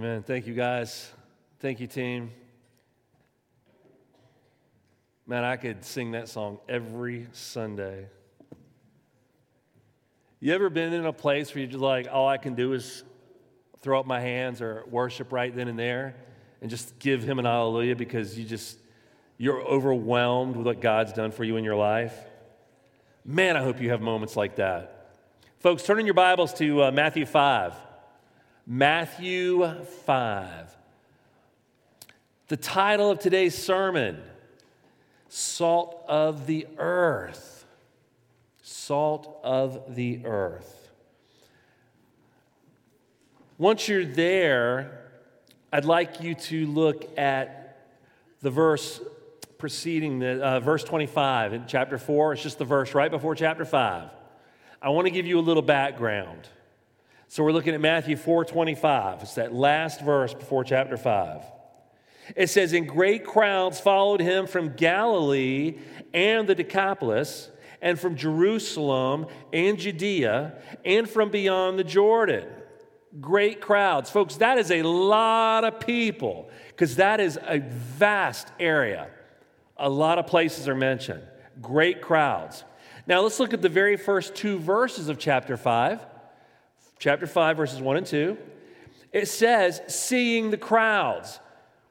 Amen. Thank you, guys. Thank you, team. Man, I could sing that song every Sunday. You ever been in a place where you're just like, all I can do is throw up my hands or worship right then and there and just give him an hallelujah because you just, you're overwhelmed with what God's done for you in your life? Man, I hope you have moments like that. Folks, turn in your Bibles to uh, Matthew 5. Matthew 5. The title of today's sermon Salt of the Earth. Salt of the Earth. Once you're there, I'd like you to look at the verse preceding the uh, verse 25 in chapter 4. It's just the verse right before chapter 5. I want to give you a little background. So we're looking at Matthew 4:25. It's that last verse before chapter 5. It says, And great crowds followed him from Galilee and the Decapolis, and from Jerusalem and Judea, and from beyond the Jordan. Great crowds. Folks, that is a lot of people, because that is a vast area. A lot of places are mentioned. Great crowds. Now let's look at the very first two verses of chapter 5 chapter 5, verses 1 and 2, it says, seeing the crowds.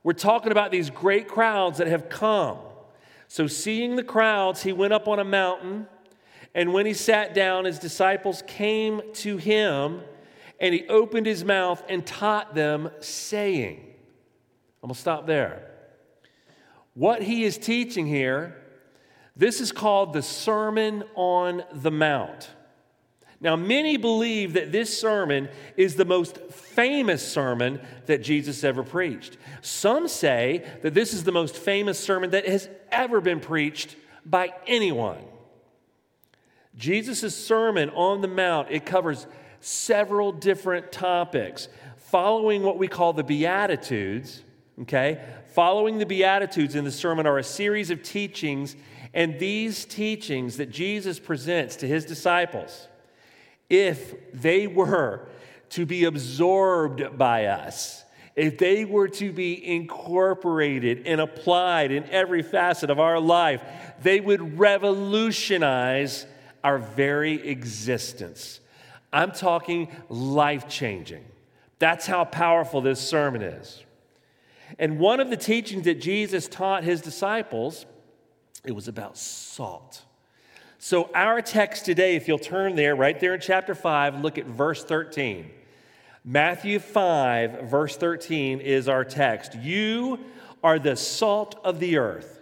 We're talking about these great crowds that have come. So, seeing the crowds, he went up on a mountain, and when he sat down, his disciples came to him, and he opened his mouth and taught them, saying, I'm going to stop there. What he is teaching here, this is called the Sermon on the Mount. Now, many believe that this sermon is the most famous sermon that Jesus ever preached. Some say that this is the most famous sermon that has ever been preached by anyone. Jesus' sermon on the Mount, it covers several different topics. Following what we call the Beatitudes, okay? Following the Beatitudes in the sermon are a series of teachings, and these teachings that Jesus presents to his disciples if they were to be absorbed by us, if they were to be incorporated and applied in every facet of our life, they would revolutionize our very existence. I'm talking life changing. That's how powerful this sermon is. And one of the teachings that Jesus taught his disciples, it was about salt. So, our text today, if you'll turn there, right there in chapter 5, look at verse 13. Matthew 5, verse 13 is our text. You are the salt of the earth.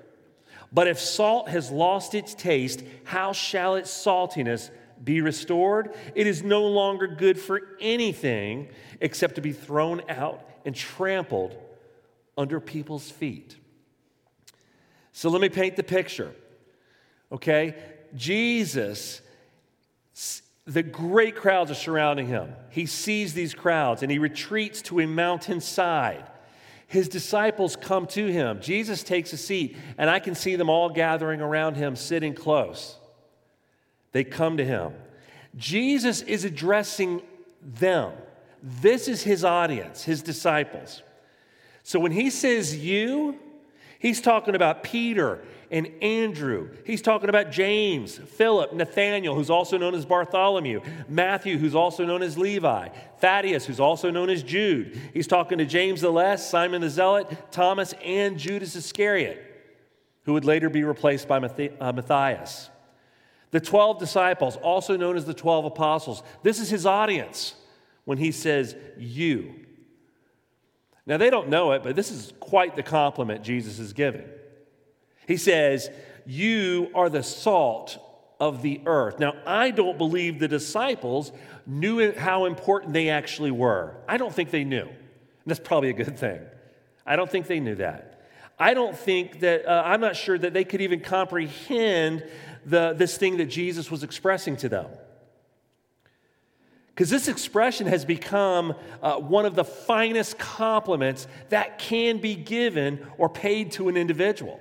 But if salt has lost its taste, how shall its saltiness be restored? It is no longer good for anything except to be thrown out and trampled under people's feet. So let me paint the picture. Okay? Jesus, the great crowds are surrounding him. He sees these crowds and he retreats to a mountainside. His disciples come to him. Jesus takes a seat, and I can see them all gathering around him, sitting close. They come to him. Jesus is addressing them. This is his audience, his disciples. So when he says you, he's talking about Peter and Andrew. He's talking about James, Philip, Nathaniel, who's also known as Bartholomew, Matthew, who's also known as Levi, Thaddeus, who's also known as Jude. He's talking to James the Less, Simon the Zealot, Thomas, and Judas Iscariot, who would later be replaced by uh, Matthias. The 12 disciples, also known as the 12 apostles. This is his audience when he says, You. Now, they don't know it, but this is quite the compliment Jesus is giving. He says, You are the salt of the earth. Now, I don't believe the disciples knew how important they actually were. I don't think they knew. And that's probably a good thing. I don't think they knew that. I don't think that, uh, I'm not sure that they could even comprehend the, this thing that Jesus was expressing to them. Because this expression has become uh, one of the finest compliments that can be given or paid to an individual.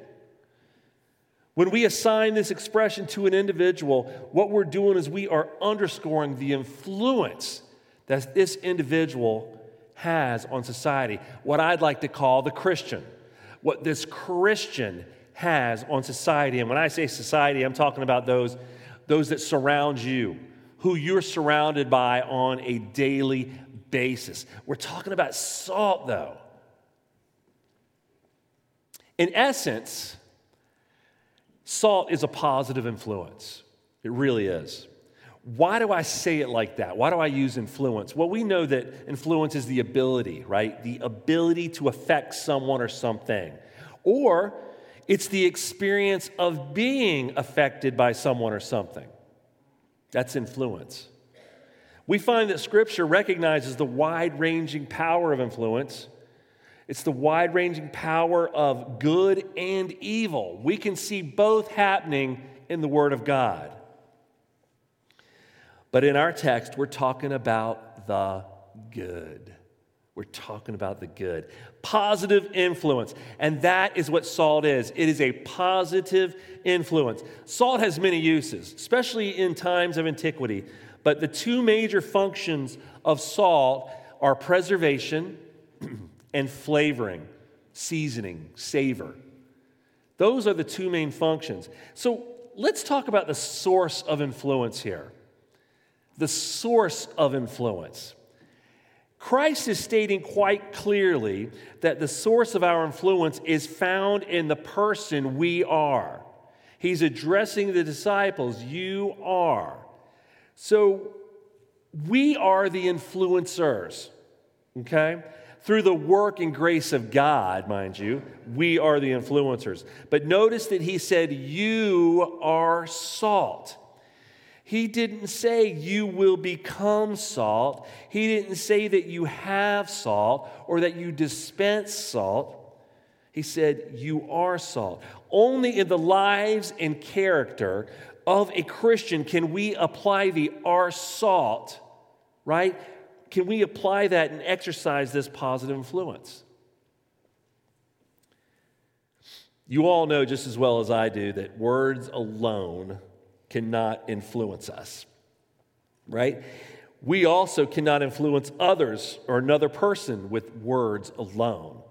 When we assign this expression to an individual, what we're doing is we are underscoring the influence that this individual has on society, what I'd like to call the Christian, what this Christian has on society. And when I say society, I'm talking about those, those that surround you, who you're surrounded by on a daily basis. We're talking about salt, though. In essence, salt is a positive influence. It really is. Why do I say it like that? Why do I use influence? Well, we know that influence is the ability, right? The ability to affect someone or something. Or it's the experience of being affected by someone or something. That's influence. We find that Scripture recognizes the wide ranging power of influence. It's the wide ranging power of good and evil. We can see both happening in the Word of God. But in our text, we're talking about the good. We're talking about the good. Positive influence. And that is what salt is it is a positive influence. Salt has many uses, especially in times of antiquity. But the two major functions of salt are preservation and flavoring, seasoning, savor. Those are the two main functions. So let's talk about the source of influence here the source of influence. Christ is stating quite clearly that the source of our influence is found in the person we are. He's addressing the disciples, you are. So we are the influencers, okay? Through the work and grace of God, mind you, we are the influencers. But notice that he said, You are salt. He didn't say you will become salt. He didn't say that you have salt or that you dispense salt. He said you are salt. Only in the lives and character of a Christian can we apply the are salt, right? Can we apply that and exercise this positive influence? You all know just as well as I do that words alone cannot influence us, right? We also cannot influence others or another person with words alone.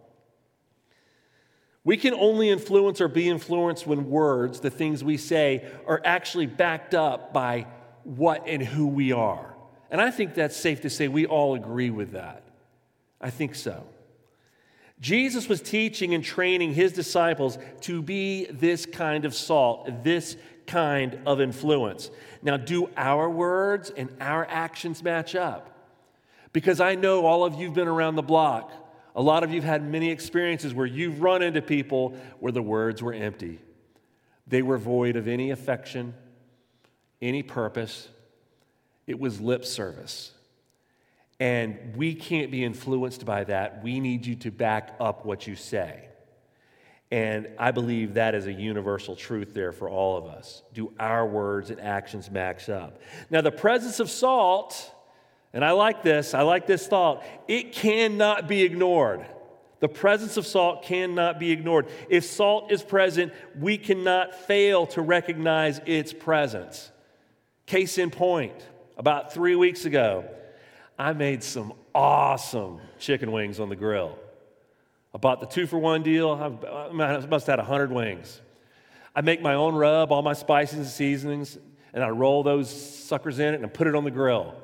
We can only influence or be influenced when words, the things we say, are actually backed up by what and who we are. And I think that's safe to say we all agree with that. I think so. Jesus was teaching and training his disciples to be this kind of salt, this kind of influence. Now, do our words and our actions match up? Because I know all of you've been around the block. A lot of you've had many experiences where you've run into people where the words were empty. They were void of any affection, any purpose. It was lip service. And we can't be influenced by that. We need you to back up what you say. And I believe that is a universal truth there for all of us. Do our words and actions match up? Now, the presence of salt, and I like this, I like this thought, it cannot be ignored. The presence of salt cannot be ignored. If salt is present, we cannot fail to recognize its presence. Case in point, about three weeks ago, I made some awesome chicken wings on the grill. I bought the two for one deal. I must have had 100 wings. I make my own rub, all my spices and seasonings, and I roll those suckers in it and I put it on the grill.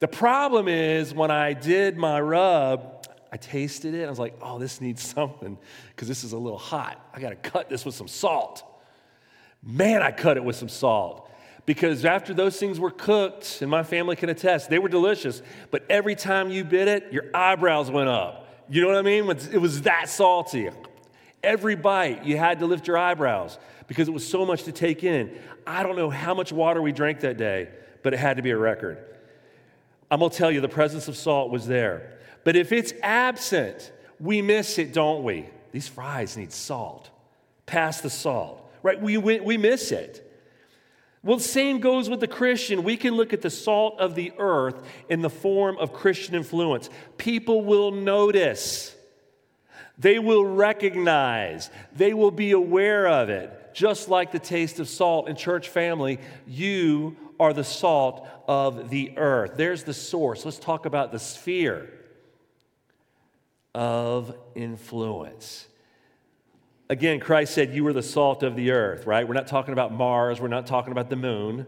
The problem is when I did my rub, I tasted it I was like, oh, this needs something because this is a little hot. I got to cut this with some salt. Man, I cut it with some salt because after those things were cooked, and my family can attest, they were delicious, but every time you bit it, your eyebrows went up. You know what I mean? It was that salty. Every bite, you had to lift your eyebrows because it was so much to take in. I don't know how much water we drank that day, but it had to be a record. I'm gonna tell you, the presence of salt was there. But if it's absent, we miss it, don't we? These fries need salt. Pass the salt, right? We, we, we miss it. Well, the same goes with the Christian. We can look at the salt of the earth in the form of Christian influence. People will notice, they will recognize, they will be aware of it. Just like the taste of salt in church family, you are the salt of the earth. There's the source. Let's talk about the sphere. of influence. Again, Christ said, You are the salt of the earth, right? We're not talking about Mars, we're not talking about the moon.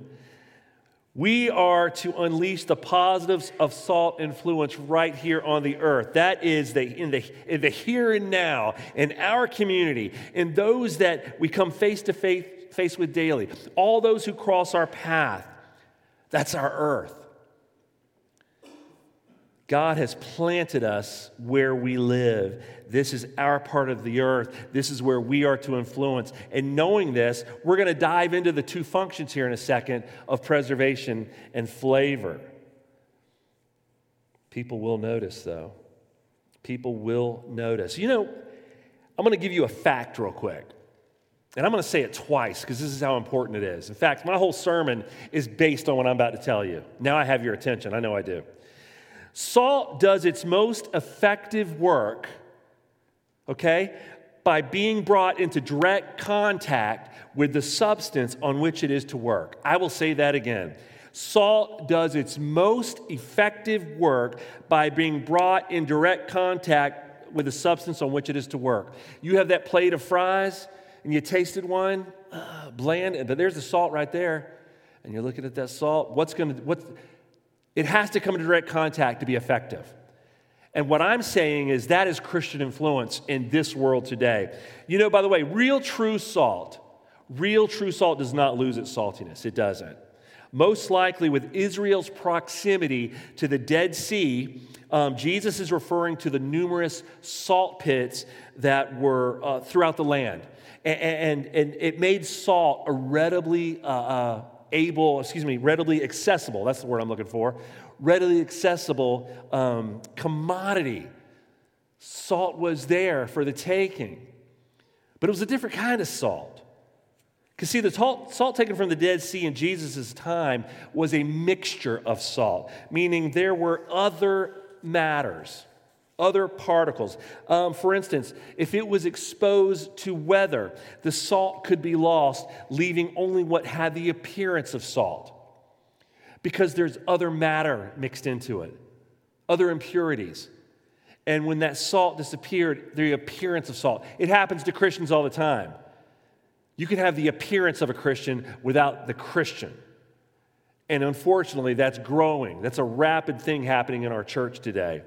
We are to unleash the positives of salt influence right here on the earth. That is the, in, the, in the here and now, in our community, in those that we come face to face, face with daily, all those who cross our path. That's our earth. God has planted us where we live. This is our part of the earth. This is where we are to influence. And knowing this, we're going to dive into the two functions here in a second of preservation and flavor. People will notice, though. People will notice. You know, I'm going to give you a fact real quick. And I'm going to say it twice because this is how important it is. In fact, my whole sermon is based on what I'm about to tell you. Now I have your attention. I know I do. Salt does its most effective work, okay, by being brought into direct contact with the substance on which it is to work. I will say that again. Salt does its most effective work by being brought in direct contact with the substance on which it is to work. You have that plate of fries and you tasted one, uh, bland, but there's the salt right there. And you're looking at that salt. What's going to, what's, it has to come into direct contact to be effective. And what I'm saying is that is Christian influence in this world today. You know, by the way, real true salt, real true salt does not lose its saltiness. It doesn't. Most likely, with Israel's proximity to the Dead Sea, um, Jesus is referring to the numerous salt pits that were uh, throughout the land. And, and, and, it made salt a uh, uh, able, excuse me, readily accessible, that's the word I'm looking for, readily accessible um, commodity. Salt was there for the taking, but it was a different kind of salt. Because, see, the salt, salt, taken from the Dead Sea in Jesus' time was a mixture of salt, meaning there were other matters other particles. Um, for instance, if it was exposed to weather, the salt could be lost, leaving only what had the appearance of salt. Because there's other matter mixed into it, other impurities. And when that salt disappeared, the appearance of salt. It happens to Christians all the time. You can have the appearance of a Christian without the Christian. And unfortunately, that's growing. That's a rapid thing happening in our church today.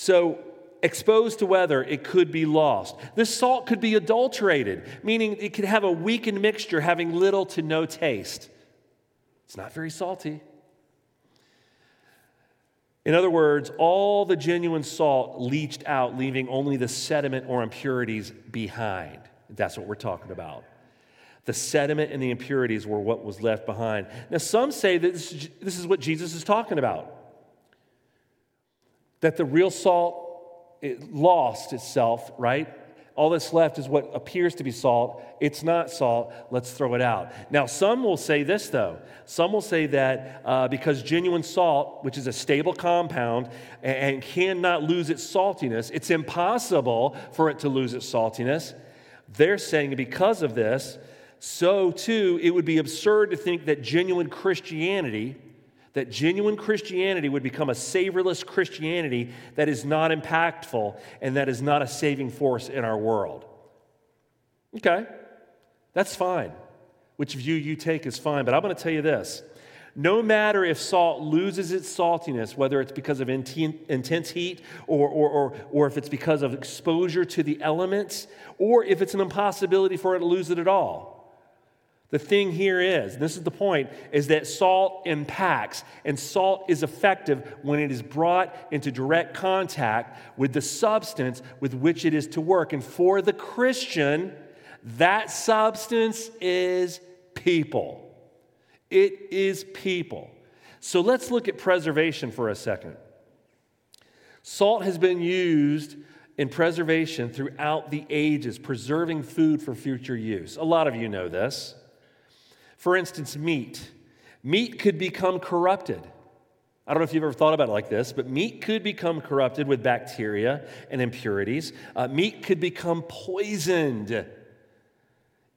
So, exposed to weather, it could be lost. This salt could be adulterated, meaning it could have a weakened mixture having little to no taste. It's not very salty. In other words, all the genuine salt leached out, leaving only the sediment or impurities behind. That's what we're talking about. The sediment and the impurities were what was left behind. Now, some say that this, this is what Jesus is talking about that the real salt it lost itself, right? All that's left is what appears to be salt. It's not salt. Let's throw it out. Now, some will say this, though. Some will say that uh, because genuine salt, which is a stable compound and, and cannot lose its saltiness, it's impossible for it to lose its saltiness. They're saying because of this, so too, it would be absurd to think that genuine Christianity, that genuine Christianity would become a savorless Christianity that is not impactful and that is not a saving force in our world. Okay, that's fine. Which view you take is fine, but I'm going to tell you this. No matter if salt loses its saltiness, whether it's because of intense heat or, or, or, or if it's because of exposure to the elements, or if it's an impossibility for it to lose it at all, the thing here is, this is the point, is that salt impacts, and salt is effective when it is brought into direct contact with the substance with which it is to work. And for the Christian, that substance is people. It is people. So let's look at preservation for a second. Salt has been used in preservation throughout the ages, preserving food for future use. A lot of you know this. For instance, meat. Meat could become corrupted. I don't know if you've ever thought about it like this, but meat could become corrupted with bacteria and impurities. Uh, meat could become poisoned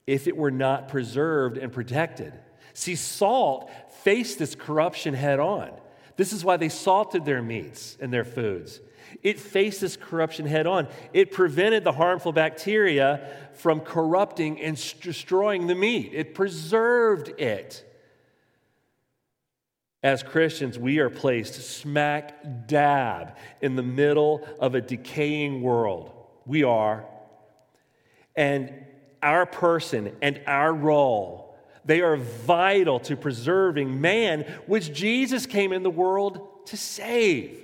if it were not preserved and protected. See, salt faced this corruption head on. This is why they salted their meats and their foods. It faced this corruption head on. It prevented the harmful bacteria from corrupting and destroying the meat, it preserved it. As Christians, we are placed smack dab in the middle of a decaying world. We are. And our person and our role, they are vital to preserving man, which Jesus came in the world to save.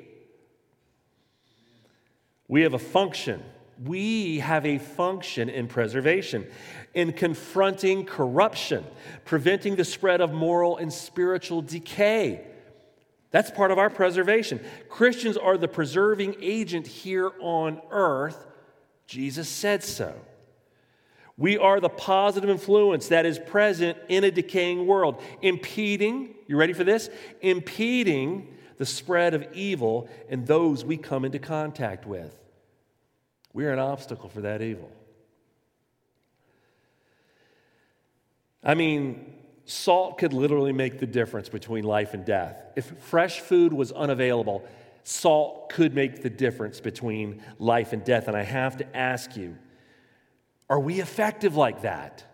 We have a function. We have a function in preservation, in confronting corruption, preventing the spread of moral and spiritual decay. That's part of our preservation. Christians are the preserving agent here on earth. Jesus said so. We are the positive influence that is present in a decaying world, impeding, you ready for this? Impeding the spread of evil in those we come into contact with. We're an obstacle for that evil. I mean, salt could literally make the difference between life and death. If fresh food was unavailable, salt could make the difference between life and death. And I have to ask you, are we effective like that?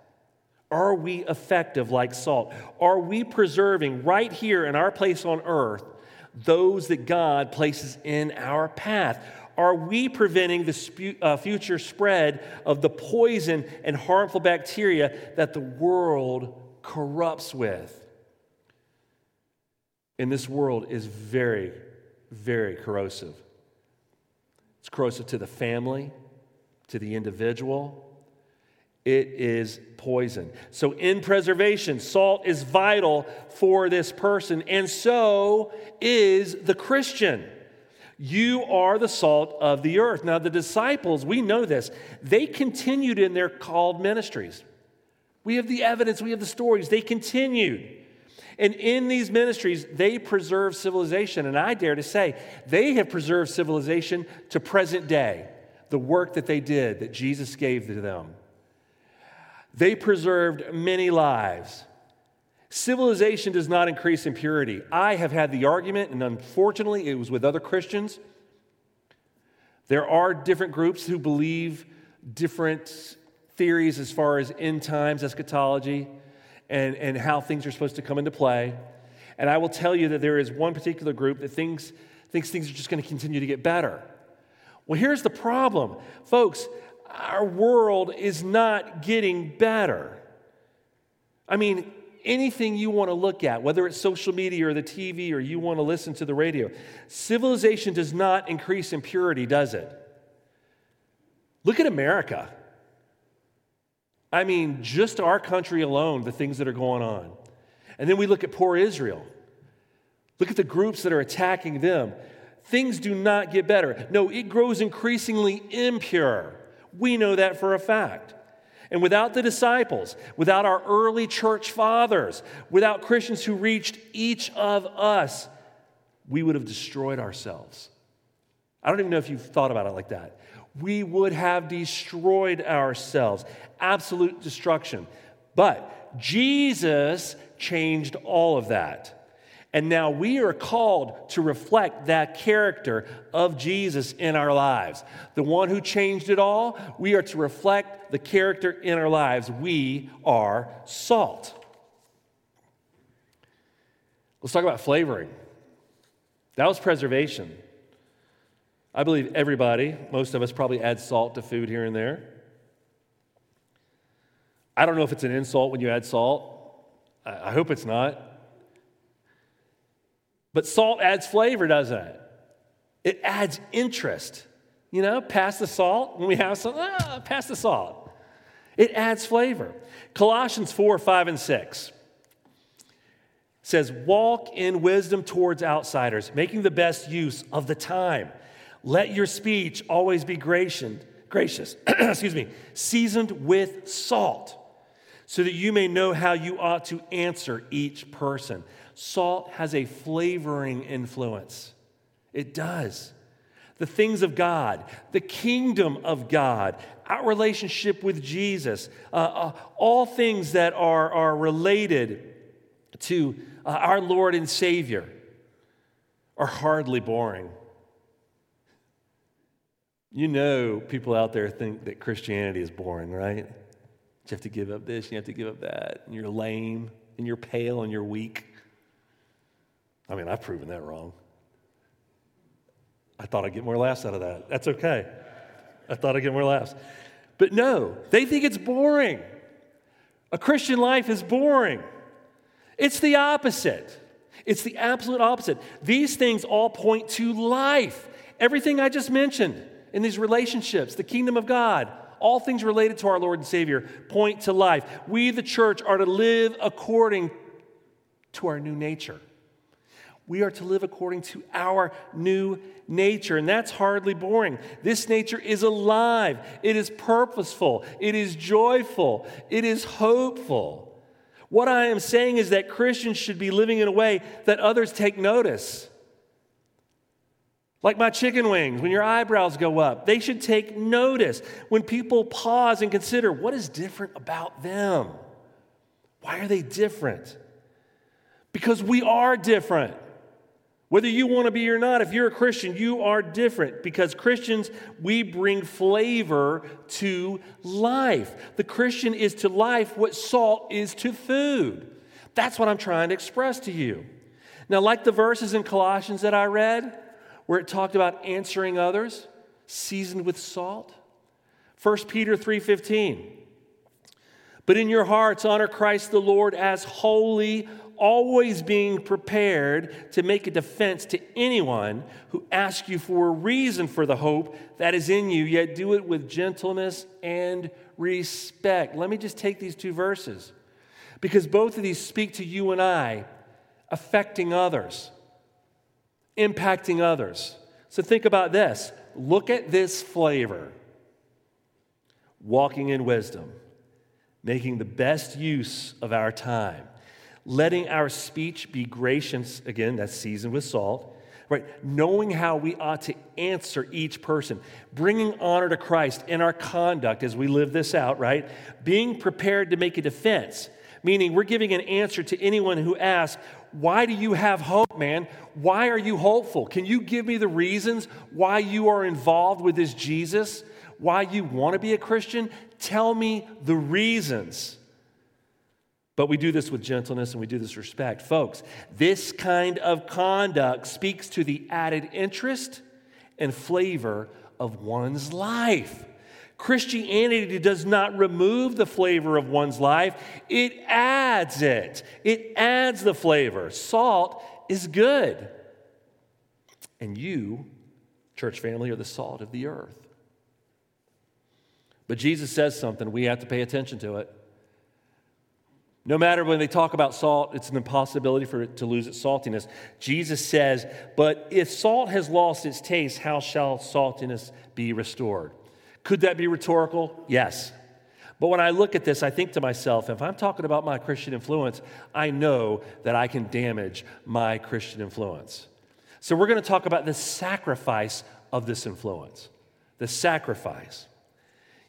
Are we effective like salt? Are we preserving right here in our place on earth those that God places in our path? Are we preventing the spu- uh, future spread of the poison and harmful bacteria that the world corrupts with? And this world is very, very corrosive. It's corrosive to the family, to the individual, it is poison. So, in preservation, salt is vital for this person, and so is the Christian. You are the salt of the earth. Now, the disciples, we know this, they continued in their called ministries. We have the evidence, we have the stories. They continued. And in these ministries, they preserve civilization. And I dare to say, they have preserved civilization to present day, the work that they did, that Jesus gave to them. They preserved many lives. Civilization does not increase in purity. I have had the argument, and unfortunately, it was with other Christians. There are different groups who believe different theories as far as end times, eschatology, and, and how things are supposed to come into play. And I will tell you that there is one particular group that thinks, thinks things are just going to continue to get better. Well, here's the problem. Folks, our world is not getting better. I mean, anything you want to look at, whether it's social media or the TV or you want to listen to the radio, civilization does not increase in purity, does it? Look at America. I mean, just our country alone, the things that are going on. And then we look at poor Israel. Look at the groups that are attacking them. Things do not get better. No, it grows increasingly impure. We know that for a fact. And without the disciples, without our early church fathers, without Christians who reached each of us, we would have destroyed ourselves. I don't even know if you've thought about it like that. We would have destroyed ourselves. Absolute destruction. But Jesus changed all of that. And now we are called to reflect that character of Jesus in our lives. The one who changed it all, we are to reflect the character in our lives. We are salt. Let's talk about flavoring. That was preservation. I believe everybody, most of us probably add salt to food here and there. I don't know if it's an insult when you add salt. I hope it's not. But salt adds flavor, doesn't it? It adds interest. You know, pass the salt when we have some, ah, pass the salt. It adds flavor. Colossians 4, 5, and 6 says, Walk in wisdom towards outsiders, making the best use of the time. Let your speech always be gracious, gracious excuse me, seasoned with salt, so that you may know how you ought to answer each person salt has a flavoring influence. It does. The things of God, the kingdom of God, our relationship with Jesus, uh, uh, all things that are, are related to uh, our Lord and Savior. are hardly boring. You know, people out there think that Christianity is boring, right? You have to give up this, you have to give up that, and you're lame, and you're pale, and you're weak. I mean, I've proven that wrong. I thought I'd get more laughs out of that. That's okay. I thought I'd get more laughs. But no, they think it's boring. A Christian life is boring. It's the opposite. It's the absolute opposite. These things all point to life. Everything I just mentioned in these relationships, the kingdom of God, all things related to our Lord and Savior point to life. We, the church, are to live according to our new nature. We are to live according to our new nature, and that's hardly boring. This nature is alive, it is purposeful, it is joyful, it is hopeful. What I am saying is that Christians should be living in a way that others take notice. Like my chicken wings, when your eyebrows go up, they should take notice. When people pause and consider what is different about them, why are they different? Because we are different. Whether you want to be or not, if you're a Christian, you are different because Christians, we bring flavor to life. The Christian is to life what salt is to food. That's what I'm trying to express to you. Now, like the verses in Colossians that I read, where it talked about answering others, seasoned with salt. 1 Peter 3:15. But in your hearts honor Christ the Lord as holy, always being prepared to make a defense to anyone who asks you for a reason for the hope that is in you, yet do it with gentleness and respect. Let me just take these two verses because both of these speak to you and I, affecting others, impacting others. So think about this. Look at this flavor walking in wisdom, making the best use of our time letting our speech be gracious, again, that's seasoned with salt, right? Knowing how we ought to answer each person, bringing honor to Christ in our conduct as we live this out, right? Being prepared to make a defense, meaning we're giving an answer to anyone who asks, Why do you have hope, man? Why are you hopeful? Can you give me the reasons why you are involved with this Jesus? Why you want to be a Christian? Tell me the reasons. But we do this with gentleness and we do this respect. Folks, this kind of conduct speaks to the added interest and flavor of one's life. Christianity does not remove the flavor of one's life, it adds it. It adds the flavor. Salt is good. And you, church family, are the salt of the earth. But Jesus says something, we have to pay attention to it. No matter when they talk about salt, it's an impossibility for it to lose its saltiness. Jesus says, But if salt has lost its taste, how shall saltiness be restored? Could that be rhetorical? Yes. But when I look at this, I think to myself, if I'm talking about my Christian influence, I know that I can damage my Christian influence. So we're going to talk about the sacrifice of this influence. The sacrifice.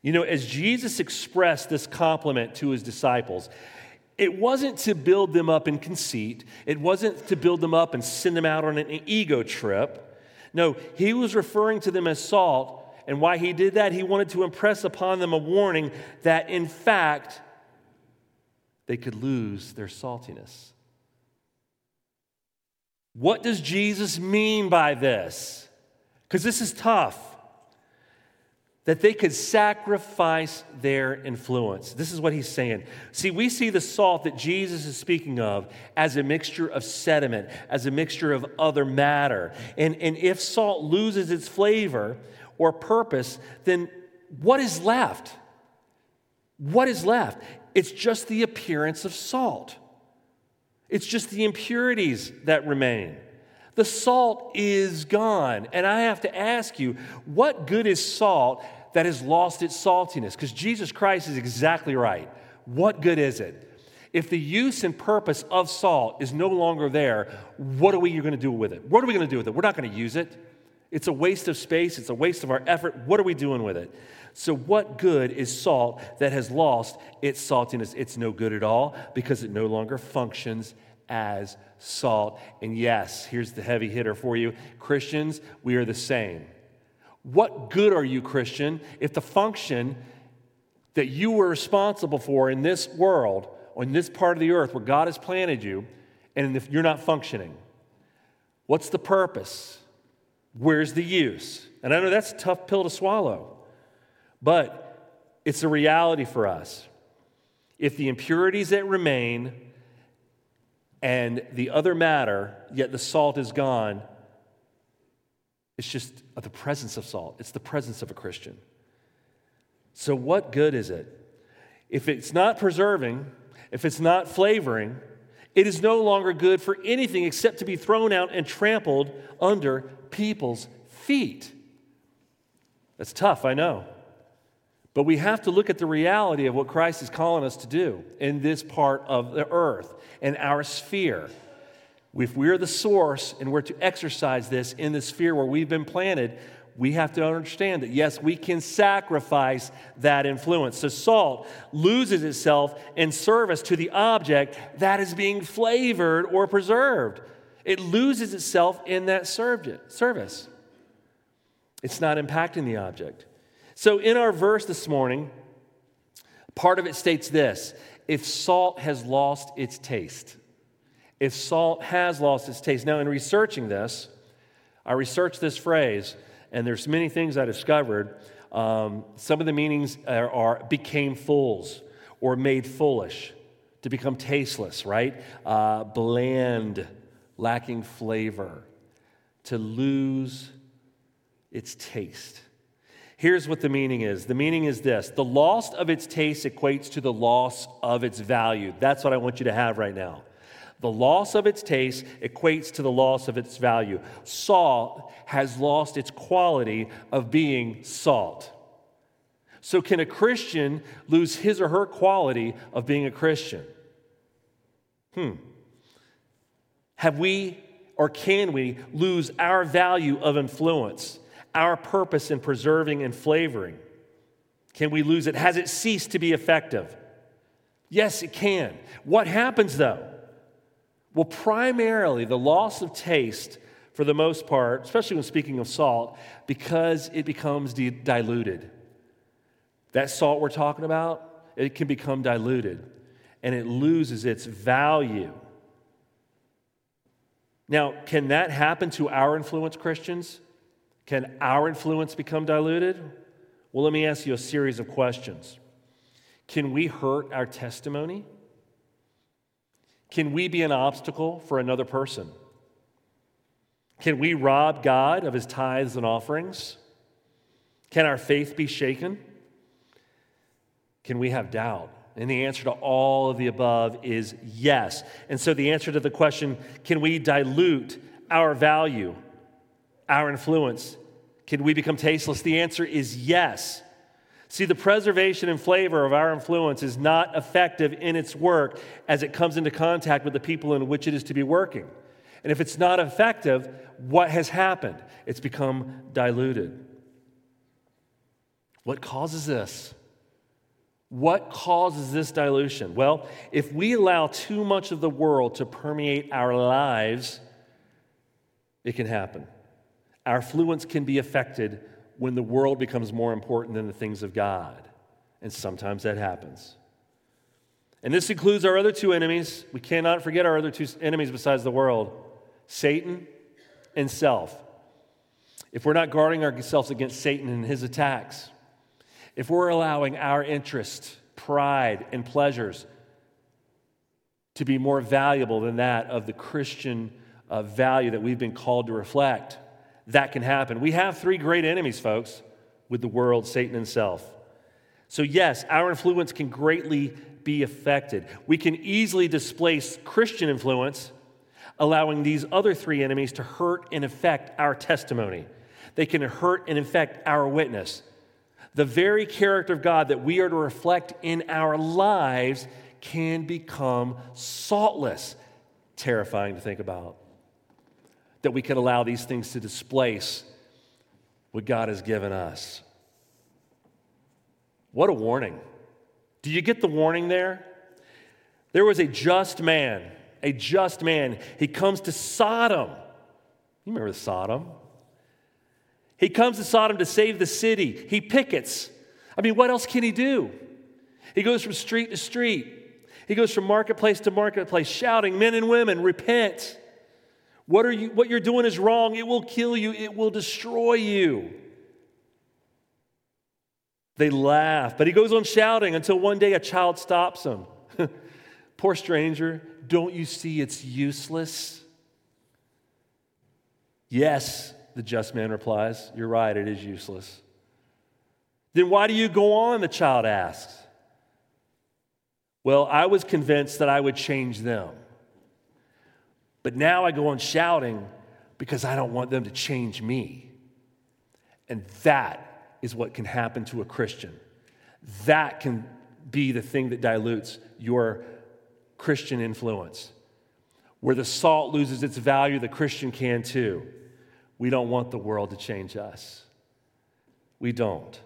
You know, as Jesus expressed this compliment to his disciples, it wasn't to build them up in conceit. It wasn't to build them up and send them out on an ego trip. No, he was referring to them as salt. And why he did that, he wanted to impress upon them a warning that, in fact, they could lose their saltiness. What does Jesus mean by this? Because this is tough that they could sacrifice their influence. This is what he's saying. See, we see the salt that Jesus is speaking of as a mixture of sediment, as a mixture of other matter. And, and if salt loses its flavor or purpose, then what is left? What is left? It's just the appearance of salt, it's just the impurities that remain. The salt is gone. And I have to ask you, what good is salt that has lost its saltiness. Because Jesus Christ is exactly right. What good is it? If the use and purpose of salt is no longer there, what are we going to do with it? What are we going to do with it? We're not going to use it. It's a waste of space, it's a waste of our effort. What are we doing with it? So, what good is salt that has lost its saltiness? It's no good at all because it no longer functions as salt. And yes, here's the heavy hitter for you Christians, we are the same. What good are you, Christian, if the function that you were responsible for in this world, on this part of the earth where God has planted you, and if you're not functioning? What's the purpose? Where's the use? And I know that's a tough pill to swallow, but it's a reality for us. If the impurities that remain and the other matter, yet the salt is gone, it's just the presence of salt. It's the presence of a Christian. So, what good is it? If it's not preserving, if it's not flavoring, it is no longer good for anything except to be thrown out and trampled under people's feet. That's tough, I know. But we have to look at the reality of what Christ is calling us to do in this part of the earth and our sphere. If we're the source and we're to exercise this in the sphere where we've been planted, we have to understand that yes, we can sacrifice that influence. So salt loses itself in service to the object that is being flavored or preserved. It loses itself in that service. It's not impacting the object. So, in our verse this morning, part of it states this if salt has lost its taste. If salt has lost its taste. Now, in researching this, I researched this phrase, and there's many things I discovered. Um, some of the meanings are, are, became fools or made foolish, to become tasteless, right? Uh, bland, lacking flavor, to lose its taste. Here's what the meaning is the meaning is this the loss of its taste equates to the loss of its value. That's what I want you to have right now. The loss of its taste equates to the loss of its value. Salt has lost its quality of being salt. So, can a Christian lose his or her quality of being a Christian? Hmm. Have we or can we lose our value of influence? our purpose in preserving and flavoring? Can we lose it? Has it ceased to be effective? Yes, it can. What happens though? Well, primarily the loss of taste, for the most part, especially when speaking of salt, because it becomes de- diluted. That salt we're talking about, it can become diluted and it loses its value. Now, can that happen to our influence Christians? Can our influence become diluted? Well, let me ask you a series of questions. Can we hurt our testimony? Can we be an obstacle for another person? Can we rob God of his tithes and offerings? Can our faith be shaken? Can we have doubt? And the answer to all of the above is yes. And so the answer to the question, can we dilute our value? our influence? Can we become tasteless? The answer is yes. See, the preservation and flavor of our influence is not effective in its work as it comes into contact with the people in which it is to be working. And if it's not effective, what has happened? It's become diluted. What causes this? What causes this dilution? Well, if we allow too much of the world to permeate our lives, it can happen. Our fluence can be affected when the world becomes more important than the things of God. And sometimes that happens. And this includes our other two enemies. We cannot forget our other two enemies besides the world Satan and self. If we're not guarding ourselves against Satan and his attacks, if we're allowing our interest, pride, and pleasures to be more valuable than that of the Christian uh, value that we've been called to reflect, that can happen. We have three great enemies, folks, with the world, Satan, and self. So, yes, our influence can greatly be affected. We can easily displace Christian influence, allowing these other three enemies to hurt and affect our testimony. They can hurt and affect our witness. The very character of God that we are to reflect in our lives can become saltless. Terrifying to think about that we could allow these things to displace what God has given us. What a warning. Do you get the warning there? There was a just man, a just man. He comes to Sodom. You remember Sodom? He comes to Sodom to save the city. He pickets. I mean, what else can he do? He goes from street to street. He goes from marketplace to marketplace, shouting, Men and women, repent. What, are you, what you're doing is wrong. It will kill you, it will destroy you. They laugh, but he goes on shouting until one day a child stops him. Poor stranger, don't you see it's useless? Yes, the just man replies, You're right, it is useless. Then why do you go on? The child asks. Well, I was convinced that I would change them. But now I go on shouting because I don't want them to change me. And that is what can happen to a Christian. That can be the thing that dilutes your Christian influence. Where the salt loses its value, the Christian can too. We don't want the world to change us. We don't.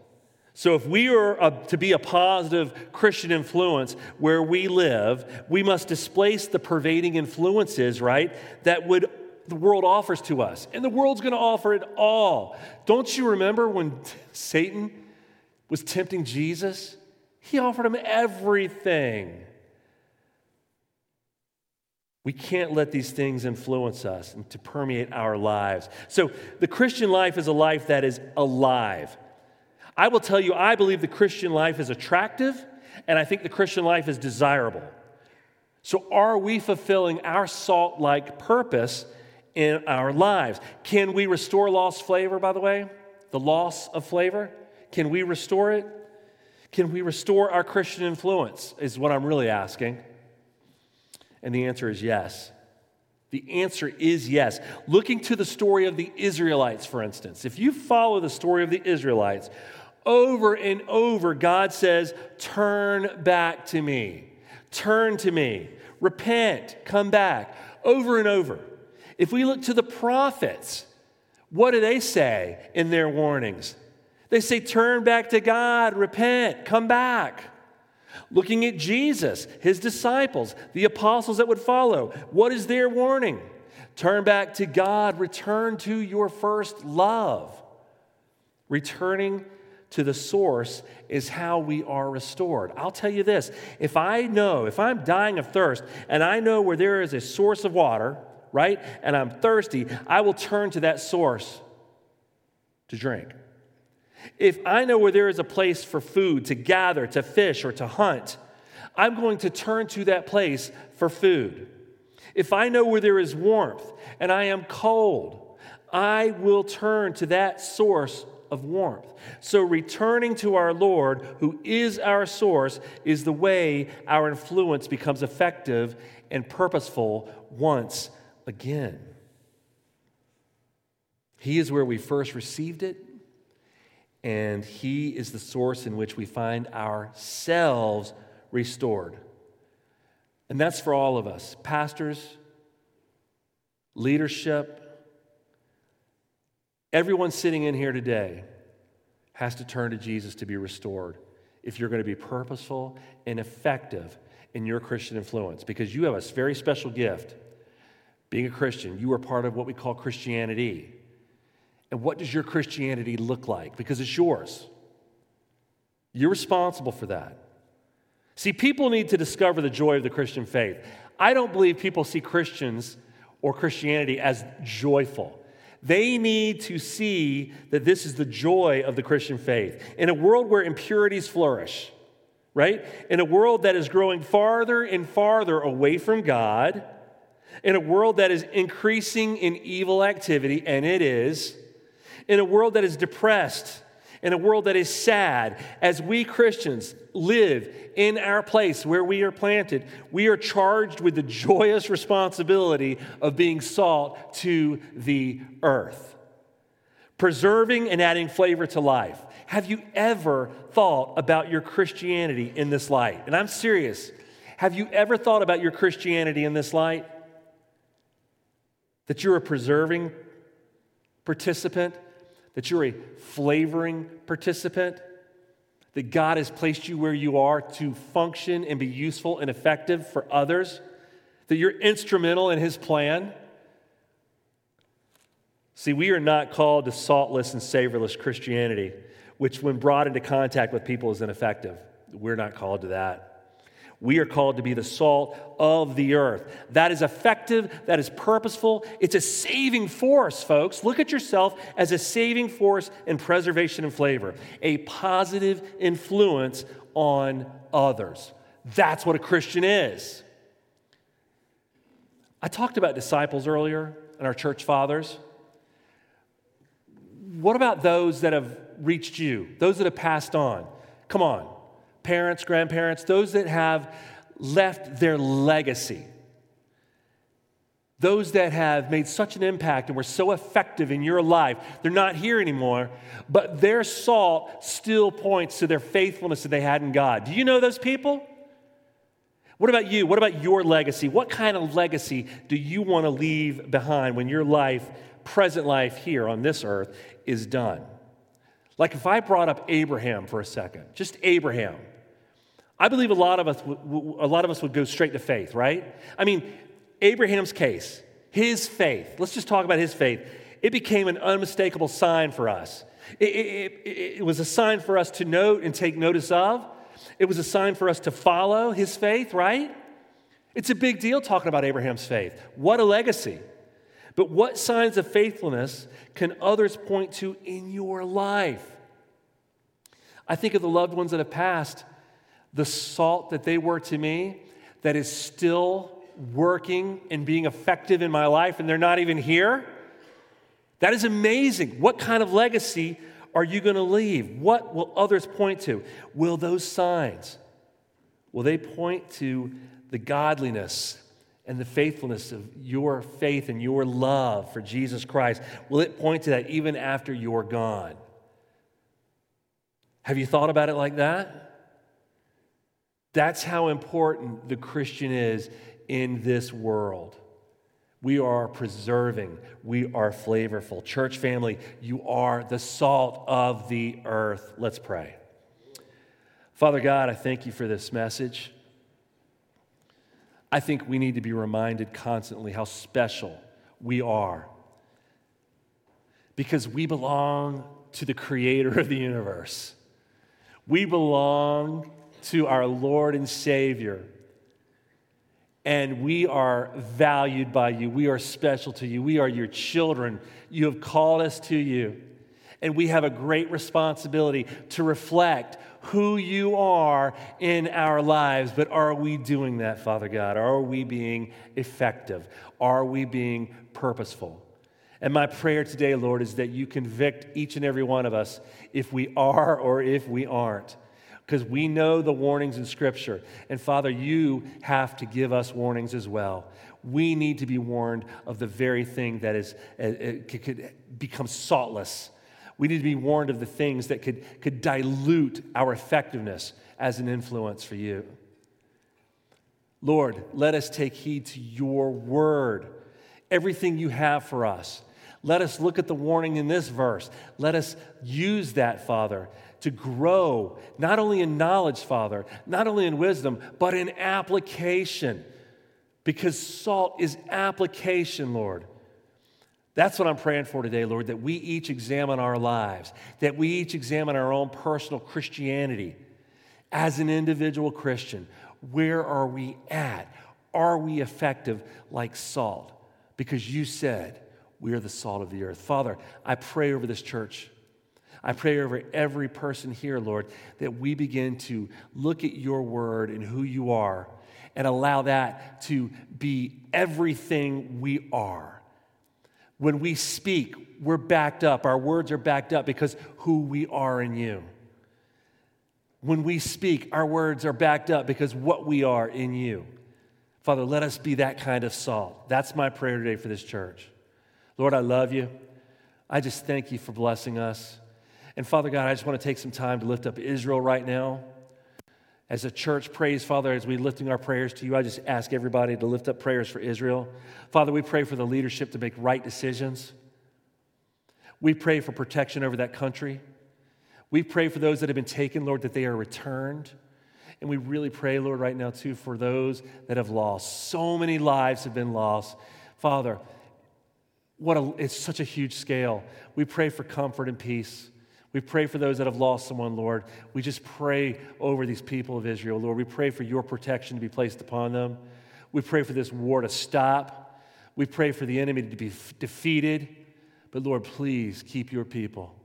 So, if we are a, to be a positive Christian influence where we live, we must displace the pervading influences, right, that would the world offers to us. And the world's going to offer it all. Don't you remember when Satan was tempting Jesus? He offered him everything. We can't let these things influence us and to permeate our lives. So, the Christian life is a life that is alive. I will tell you, I believe the Christian life is attractive, and I think the Christian life is desirable. So, are we fulfilling our salt like purpose in our lives? Can we restore lost flavor, by the way? The loss of flavor? Can we restore it? Can we restore our Christian influence? Is what I'm really asking. And the answer is yes. The answer is yes. Looking to the story of the Israelites, for instance, if you follow the story of the Israelites, over and over, God says, Turn back to me. Turn to me. Repent. Come back. Over and over. If we look to the prophets, what do they say in their warnings? They say, Turn back to God. Repent. Come back. Looking at Jesus, his disciples, the apostles that would follow, what is their warning? Turn back to God. Return to your first love. Returning to the source is how we are restored. I'll tell you this if I know, if I'm dying of thirst and I know where there is a source of water, right, and I'm thirsty, I will turn to that source to drink. If I know where there is a place for food, to gather, to fish, or to hunt, I'm going to turn to that place for food. If I know where there is warmth and I am cold, I will turn to that source of warmth. So, returning to our Lord, who is our source, is the way our influence becomes effective and purposeful once again. He is where we first received it, and He is the source in which we find ourselves restored. And that's for all of us pastors, leadership, Everyone sitting in here today has to turn to Jesus to be restored if you're going to be purposeful and effective in your Christian influence because you have a very special gift. Being a Christian, you are part of what we call Christianity. And what does your Christianity look like? Because it's yours. You're responsible for that. See, people need to discover the joy of the Christian faith. I don't believe people see Christians or Christianity as joyful. They need to see that this is the joy of the Christian faith. In a world where impurities flourish, right? In a world that is growing farther and farther away from God, in a world that is increasing in evil activity, and it is, in a world that is depressed in a world that is sad, as we Christians live in our place where we are planted, we are charged with the joyous responsibility of being salt to the earth, preserving and adding flavor to life. Have you ever thought about your Christianity in this light? And I'm serious. Have you ever thought about your Christianity in this light? That you're a preserving participant that you're a flavoring participant, that God has placed you where you are to function and be useful and effective for others, that you're instrumental in His plan. See, we are not called to saltless and savorless Christianity, which, when brought into contact with people, is ineffective. We're not called to that. We are called to be the salt of the earth. That is effective, that is purposeful. It's a saving force, folks. Look at yourself as a saving force in preservation and flavor, a positive influence on others. That's what a Christian is. I talked about disciples earlier and our church fathers. What about those that have reached you, those that have passed on? Come on parents, grandparents, those that have left their legacy, those that have made such an impact and were so effective in your life, they're not here anymore, but their salt still points to their faithfulness that they had in God. Do you know those people? What about you? What about your legacy? What kind of legacy do you want to leave behind when your life, present life here on this earth, is done? Like if I brought up Abraham for a second, just Abraham. I believe a lot of us, a lot of us would go straight to faith, right? I mean, Abraham's case, his faith, let's just talk about his faith. It became an unmistakable sign for us. It, it, it, it was a sign for us to note and take notice of. It was a sign for us to follow his faith, right? It's a big deal talking about Abraham's faith. What a legacy. But what signs of faithfulness can others point to in your life? I think of the loved ones that have passed the salt that they were to me that is still working and being effective in my life, and they're not even here. That is amazing. What kind of legacy are you going to leave? What will others point to? Will those signs, will they point to the godliness and the faithfulness of your faith and your love for Jesus Christ? Will it point to that even after you're gone? Have you thought about it like that? That's how important the Christian is in this world. We are preserving, we are flavorful. Church family, you are the salt of the earth. Let's pray. Father God, I thank you for this message. I think we need to be reminded constantly how special we are because we belong to the creator of the universe. We belong to our Lord and Savior. And we are valued by you. We are special to you. We are your children. You have called us to you. And we have a great responsibility to reflect who you are in our lives. But are we doing that, Father God? Are we being effective? Are we being purposeful? And my prayer today, Lord, is that you convict each and every one of us if we are or if we aren't because we know the warnings in Scripture. And Father, you have to give us warnings as well. We need to be warned of the very thing that is, uh, uh, could become saltless. We need to be warned of the things that could, could dilute our effectiveness as an influence for you. Lord, let us take heed to your word, everything you have for us. Let us look at the warning in this verse. Let us use that, Father, to grow, not only in knowledge, Father, not only in wisdom, but in application. Because salt is application, Lord. That's what I'm praying for today, Lord, that we each examine our lives, that we each examine our own personal Christianity as an individual Christian. Where are we at? Are we effective like salt? Because you said we are the salt of the earth. Father, I pray over this church I pray over every person here, Lord, that we begin to look at your word and who you are and allow that to be everything we are. When we speak, we're backed up. Our words are backed up because who we are in you. When we speak, our words are backed up because what we are in you. Father, let us be that kind of salt. That's my prayer today for this church. Lord, I love you. I just thank you for blessing us. And Father God, I just want to take some time to lift up Israel right now. As a church prays, Father, as we lifting our prayers to you, I just ask everybody to lift up prayers for Israel. Father, we pray for the leadership to make right decisions. We pray for protection over that country. We pray for those that have been taken, Lord, that they are returned. And we really pray, Lord, right now, too, for those that have lost. So many lives have been lost. Father, what a, it's such a huge scale. We pray for comfort and peace. We pray for those that have lost someone, Lord. We just pray over these people of Israel, Lord. We pray for your protection to be placed upon them. We pray for this war to stop. We pray for the enemy to be f- defeated. But Lord, please keep your people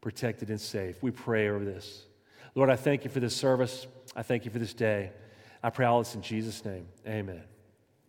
protected and safe. We pray over this. Lord, I thank you for this service. I thank you for this day. I pray all this in Jesus' name. Amen.